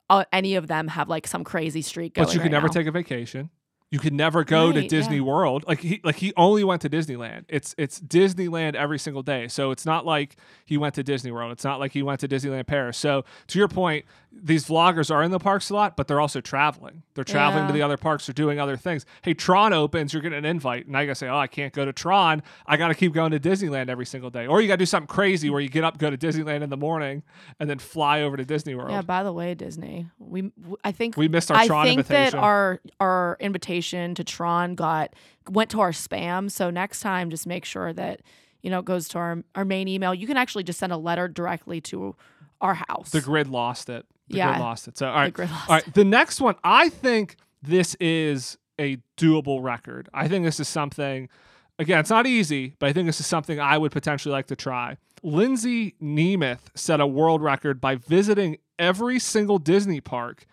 uh, any of them have like some crazy streak going. But you right never now. take a vacation. You could never go to Disney yeah. World. Like he like he only went to Disneyland. It's it's Disneyland every single day. So it's not like he went to Disney World. It's not like he went to Disneyland Paris. So to your point, these vloggers are in the parks a lot, but they're also traveling. They're traveling to the other parks. They're doing other things. Hey, Tron opens. You're getting an invite, and I gotta say, oh, I can't go to Tron. I gotta keep going to Disneyland every single day. Or you gotta do something crazy where you get up, go to Disneyland in the morning, and then fly over to Disney World. Yeah. By the way, Disney, we w- I think we missed our I Tron think invitation. that our our invitation to Tron got went to our spam. So next time, just make sure that you know it goes to our our main email. You can actually just send a letter directly to our house. The grid lost it. The Yeah. grid lost it. So all right. grid lost all right. The next one, I think this is a doable record. I think this is something again, it's not easy, but I think this is something I would potentially like to try. Lindsay Nemeth set a world record by visiting every single Disney park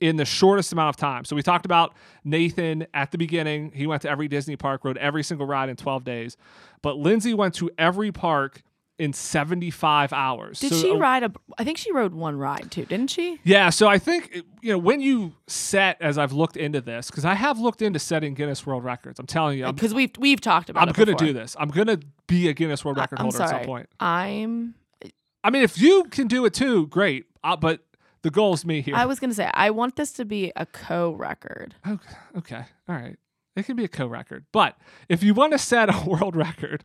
in the shortest amount of time. So we talked about Nathan at the beginning. He went to every Disney park, rode every single ride in 12 days. But Lindsay went to every park in 75 hours. Did So she ride a? I think she rode one ride too, didn't she? yeah, so I think you know when you set as I've looked into this because I have looked into setting Guinness World Records. I'm telling you, Because we've we've talked about. I'm gonna do this. I'm gonna be a Guinness World Record I'm holder at some point. I'm. I mean, if you can do it too, great. Uh, but the goal is me here. I was gonna say I want this to be a co-record. okay, okay, all right. It can be a co-record, but if you want to set a [laughs] world record,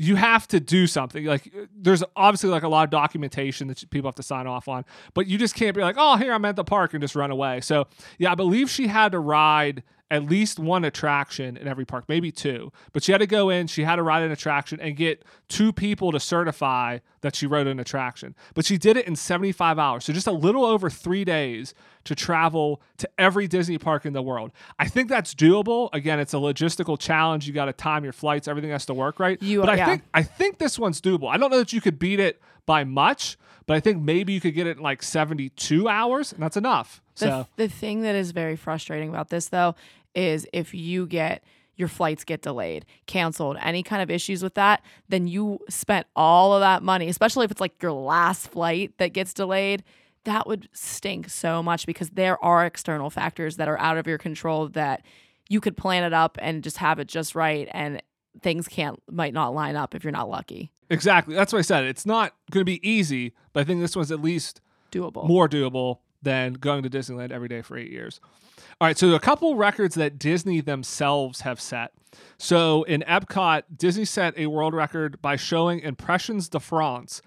you have to do something. Like, there's obviously like a lot of documentation that people have to sign off on, but you just can't be like, oh, here I'm at the park and just run away. So, yeah, I believe she had to ride at least one attraction in every park, maybe two. But she had to go in, she had to ride an attraction and get two people to certify that she rode an attraction. But she did it in 75 hours. So just a little over three days to travel to every Disney park in the world. I think that's doable. Again, it's a logistical challenge. You got to time your flights, everything has to work right. You- but I yeah. think I think this one's doable. I don't know that you could beat it by much, but I think maybe you could get it in like 72 hours, and that's enough. The, So the thing that is very frustrating about this though is if you get your flights get delayed, canceled, any kind of issues with that, then you spent all of that money, especially if it's like your last flight that gets delayed. That would stink so much because there are external factors that are out of your control that you could plan it up and just have it just right and things can't might not line up if you're not lucky. exactly. That's what I said. It's not going to be easy, but I think this one's at least Doable. more doable than going to Disneyland every day for eight years. All right, so a couple records that Disney themselves have set. So in Epcot, Disney set a world record by showing Impressions de France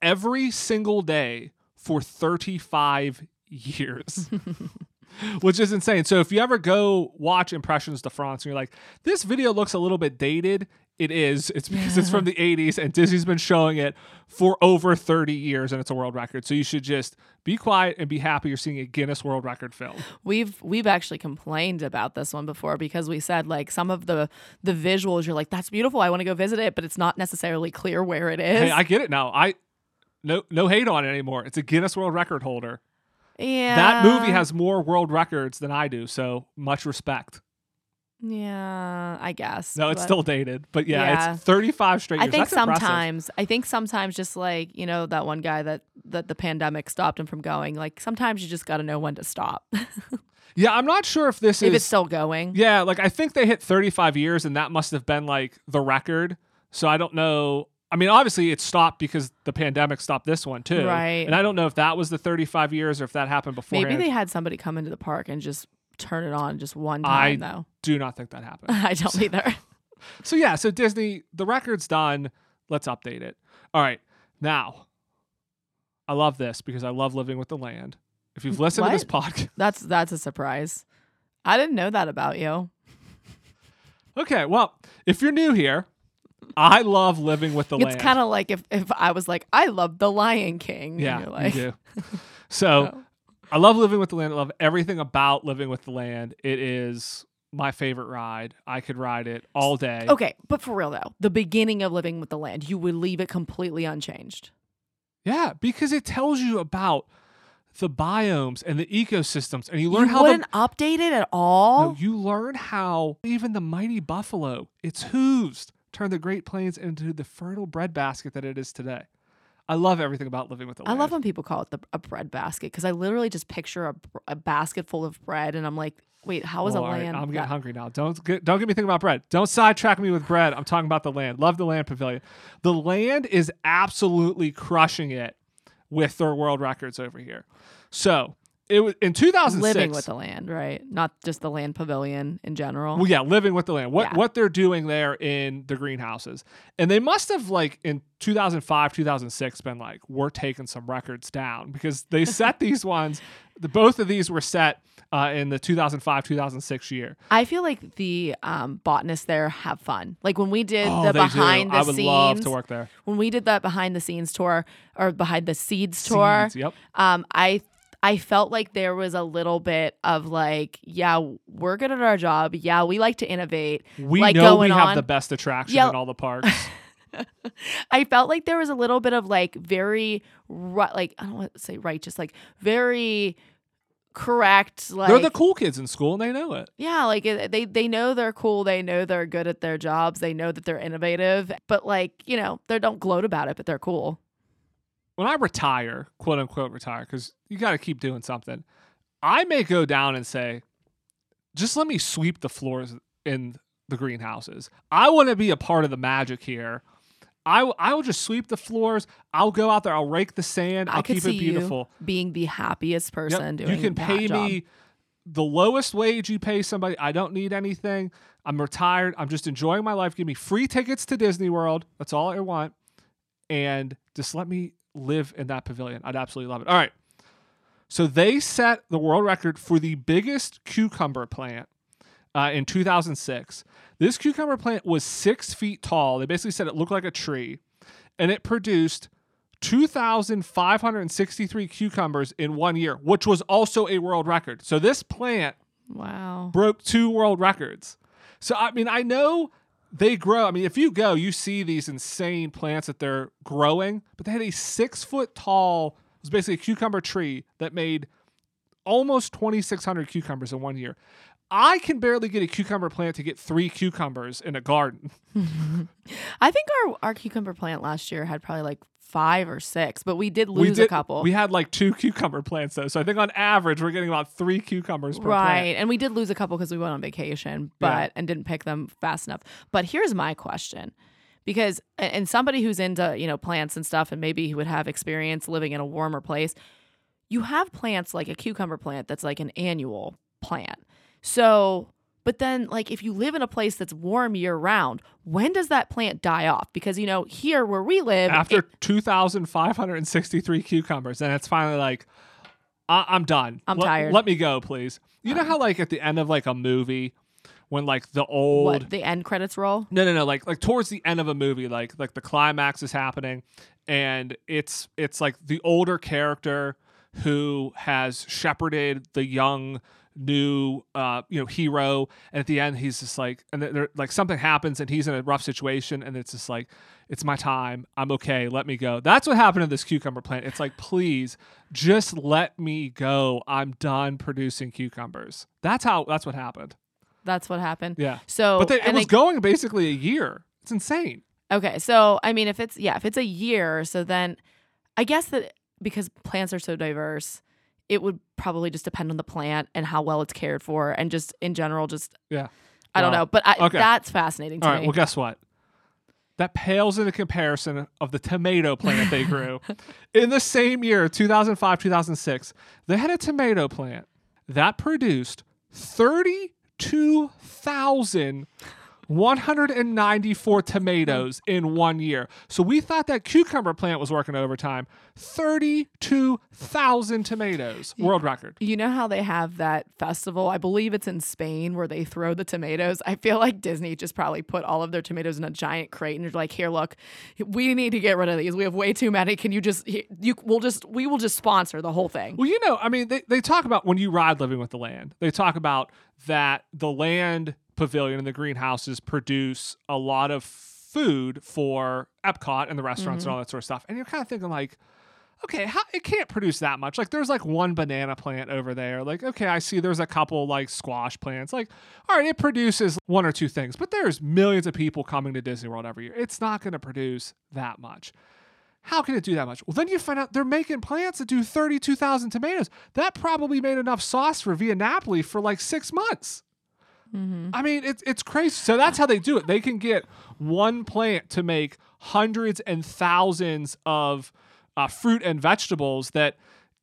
every single day for 35 years. [laughs] Which is insane. So if you ever go watch Impressions de France and you're like, this video looks a little bit dated, it is. It's because it's from the 80s and Disney's been showing it for over 30 years and it's a world record. So you should just be quiet and be happy you're seeing a Guinness World Record film. We've we've actually complained about this one before because we said like some of the the visuals you're like that's beautiful I want to go visit it but it's not necessarily clear where it is. Hey, I get it now. I no no hate on it anymore. It's a Guinness World Record holder. yeah. That movie has more world records than I do, so much respect. Yeah, I guess. No, it's still dated, but yeah, Yeah. it's 35 straight I think That's impressive. sometimes I think sometimes just like, you know, that one guy that that the pandemic stopped him from going, like sometimes you just got to know when to stop. [laughs] Yeah, I'm not sure if this if is If it's still going. Yeah, like I think they hit 35 years and that must have been like the record. So I don't know. I mean, obviously it stopped because the pandemic stopped this one too. Right. And I don't know if that was the 35 years or if that happened before. Maybe they had somebody come into the park and just turn it on just one time I- though. do not think that happened. [laughs] I don't either. [laughs] so yeah, so Disney, the record's done. Let's update it. All right. Now, I love this because I love living with the land. If you've listened to this podcast, [laughs] That's that's a surprise. I didn't know that about you. Okay, well, if you're new here, I love living with the It's land. kind of like if, if I was like, I love The Lion King. yeah, you're like, you do. So Oh. I love living with the land. I love everything about living with the land. It is my favorite ride. I could ride it all day. Okay, but for real though, the beginning of living with the land, you would leave it completely unchanged. Yeah, because it tells you about the biomes and the ecosystems, and you learn you how the wouldn't update it at all. No, you learn how even the mighty buffalo, its hooves, turn the Great Plains into the fertile breadbasket that it is today. I love everything about living with the I love when people call it the, a bread basket because I literally just picture a, a basket full of bread and I'm like, wait, how is a land? I'm getting that- hungry now. Don't get, don't get me thinking about bread. Don't sidetrack me with bread. I'm talking about the land. Love the land pavilion. The land is absolutely crushing it with their world records over here. So it was in 2006. living with the land, right? Not just the land pavilion in general. Well, yeah, living with the land. What Yeah. what they're doing there in the greenhouses, and they must have like in 2005, 2006 been like, we're taking some records down because they [laughs] set these ones. The both of these were set uh, in the 2005, 2006 year. I feel like the um, botanists there have fun. Like when we did Oh, the they do. behind the I would scenes, love to work there. when we did that behind the scenes tour or behind the seeds tour, Seeds, Yep. um, I I felt like there was a little bit of like, yeah, we're good at our job. Yeah, we like to innovate. We like know we have on- the best attraction Yeah. in all the parks. [laughs] I felt like there was a little bit of like very like I don't want to say righteous, like very correct. Like They're the cool kids in school, and they know it. yeah, like it- they they know they're cool. They know they're good at their jobs. They know that they're innovative. But like you know, they don't gloat about it, but they're cool. When I retire, quote unquote retire, because you got to keep doing something, I may go down and say, just let me sweep the floors in the greenhouses. I want to be a part of the magic here. I, w- I will just sweep the floors. I'll go out there. I'll rake the sand. I'll I could keep see it beautiful. you being the happiest Yep, person doing You can pay job. me the lowest wage you pay somebody. I don't need anything. I'm retired. I'm just enjoying my life. Give me free tickets to Disney World. That's all I want. And just let me live in that pavilion. I'd absolutely love it. All right. So they set the world record for the biggest cucumber plant uh, in 2006. This cucumber plant was six feet tall. They basically said it looked like a tree, and it produced 2,563 cucumbers in one year, which was also a world record. So this plant Wow. broke two world records. So I mean, I know they grow. I mean, if you go, you see these insane plants that they're growing, but they had a six foot tall, it was basically a cucumber tree that made almost 2,600 cucumbers in one year. I can barely get a cucumber plant to get three cucumbers in a garden. [laughs] I think our our cucumber plant last year had probably like five or six, but we did we lose did, a couple. We had like two [laughs] cucumber plants though, so I think on average we're getting about three cucumbers per right plant. and we did lose a couple because we went on vacation but Yeah. and didn't pick them fast enough but here's my question because and somebody who's into you know plants and stuff and maybe who would have experience living in a warmer place you have plants like a cucumber plant that's like an annual plant so but then like if you live in a place that's warm year round when does that plant die off because you know here where we live After it- 2,563 cucumbers, and it's finally like, I- I'm done. I'm Let- tired. Let me go, please. You know um, how like at the end of like a movie, when like the old what the end credits roll no no no like like towards the end of a movie like like the climax is happening and it's it's like the older character who has shepherded the young new uh you know hero and at the end he's just like and there like something happens and he's in a rough situation and it's just like it's my time. I'm okay. Let me go. That's what happened to this cucumber plant. It's like please just let me go. I'm done producing cucumbers. That's how that's what happened. That's what happened. Yeah. So but they, it was they- going basically a year. It's insane. Okay, so I mean, if it's yeah, if it's a year, so then I guess that because plants are so diverse, it would probably just depend on the plant and how well it's cared for, and just in general, just Yeah. I don't know, but I, okay. that's fascinating to All right. me. Well, guess what? That pales into comparison of the tomato plant they grew. [laughs] In the same year, 2005, 2006, they had a tomato plant that produced 32,000 194 tomatoes in one year. So we thought that cucumber plant was working overtime. 32,000 tomatoes, world record. You know how they have that festival? I believe it's in Spain where they throw the tomatoes. I feel like Disney just probably put all of their tomatoes in a giant crate and you're like, "Here, look, we need to get rid of these. We have way too many. Can you just you we'll just we will just sponsor the whole thing." Well, you know, I mean, they, they talk about when you ride living with the land. They talk about that the land pavilion and the greenhouses produce a lot of food for Epcot and the restaurants and mm-hmm. all that sort of stuff. And you're kind of thinking like, okay, how it can't produce that much. Like there's like one banana plant over there. Like, okay, I see there's a couple like squash plants. Like, all right, it produces one or two things, but there's millions of people coming to Disney World every year. It's not going to produce that much. How can it do that much? Well, then you find out they're making plants that do 32,000 tomatoes. That probably made enough sauce for Via Napoli for like six months. I mean, it's it's crazy. So that's how they do it. They can get one plant to make hundreds and thousands of uh, fruit and vegetables. That,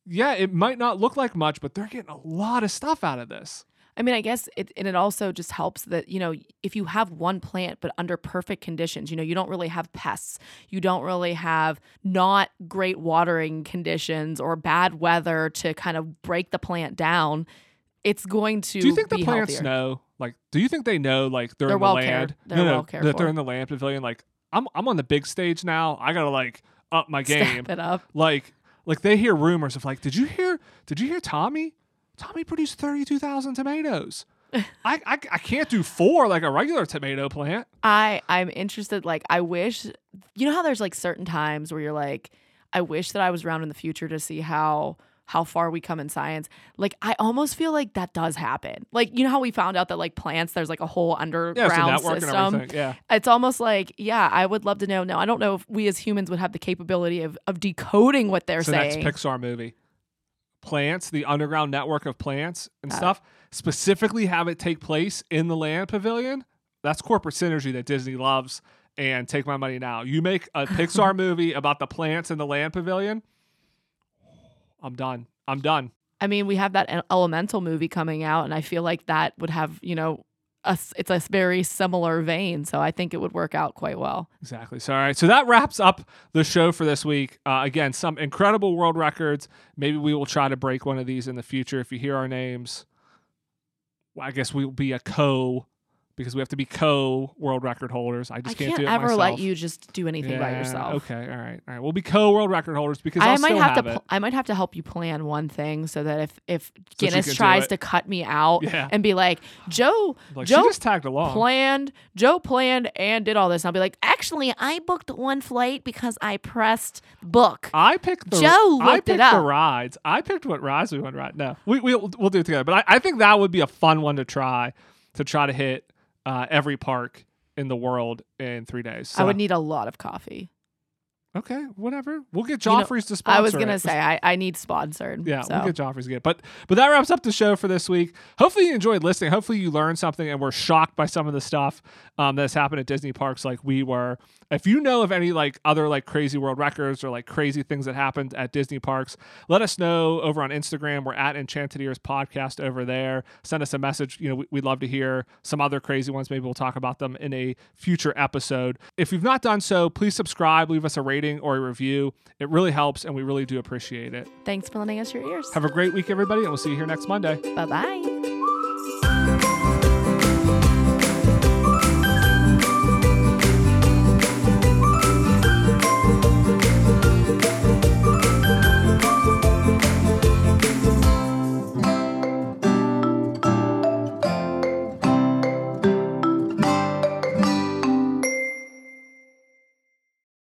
yeah, it might not look like much, but they're getting a lot of stuff out of this. I mean, I guess it and it also just helps that, you know, if you have one plant but under perfect conditions, you know, you don't really have pests. You don't really have not great watering conditions or bad weather to kind of break the plant down. It's going to Do you think the plants healthier. know? Like, do you think they know? Like, they're, They're in the well land. cared. They're no, no, well cared that they're in the land pavilion. Like, I'm I'm on the big stage now. I gotta like up my game. Step it up. like like they hear rumors of like did you hear did you hear tommy tommy produced 32000 tomatoes [laughs] I, I i can't do four like a regular tomato plant I I'm interested. Like, I wish you know how there's like certain times where you're like, I wish that I was around in the future to see how how far we come in science. Like, I almost feel like that does happen. Like, you know how we found out that like plants, there's like a whole yeah underground it's a network and system. yeah It's almost like, yeah, I would love to know. Now, I don't know if we as humans would have the capability of of decoding what they're it's the next saying. pixar movie plants the underground network of plants and Uh. stuff specifically have it take place in the land pavilion that's corporate synergy that disney loves and take my money now you make a [laughs] pixar movie about the plants in the land pavilion i'm done i'm done I mean, we have that elemental movie coming out, and I feel like that would have, you know, a, it's a very similar vein. So I think it would work out quite well. Exactly. So, all right. So that wraps up the show for this week. Uh, again, some incredible world records. Maybe we will try to break one of these in the future. If you hear our names, well, I guess we will be a co because we have to be co world record holders. I I just can't, can't, do it ever myself. let you just do anything by yourself. Okay. All right. All right. We'll be co world record holders because I I'll might have, have to. pl- I might have to help you plan one thing so that if if Guinness do tries to cut me out Yeah. and be like, Joe, like Joe just tagged along. planned, Joe planned and did all this, and I'll be like, actually, I booked one flight because I pressed book. I picked the Joe I looked it picked the rides. I picked what rides we went right now. We we'll, we'll do it together. But I, I think that would be a fun one to try to try to hit uh, every park in the world in three days. I would need a lot of coffee. Okay, whatever. We'll get You know, Joffrey's to sponsor. I was gonna it. say I, I need sponsored. Yeah, so. we'll get Joffrey's to get. But but that wraps up the show for this week. Hopefully you enjoyed listening. Hopefully you learned something and were shocked by some of the stuff um, that's happened at Disney parks like we were. If you know of any like other like crazy world records or like crazy things that happened at Disney parks, let us know over on Instagram. We're at Enchanted Ears Podcast over there. Send us a message. You know, we, we'd love to hear some other crazy ones. Maybe we'll talk about them in a future episode. If you've not done so, please subscribe, leave us a rating or a review. It really helps and we really do appreciate it. Thanks for lending us your ears. Have a great week, everybody, and we'll see you here next Monday. Bye bye.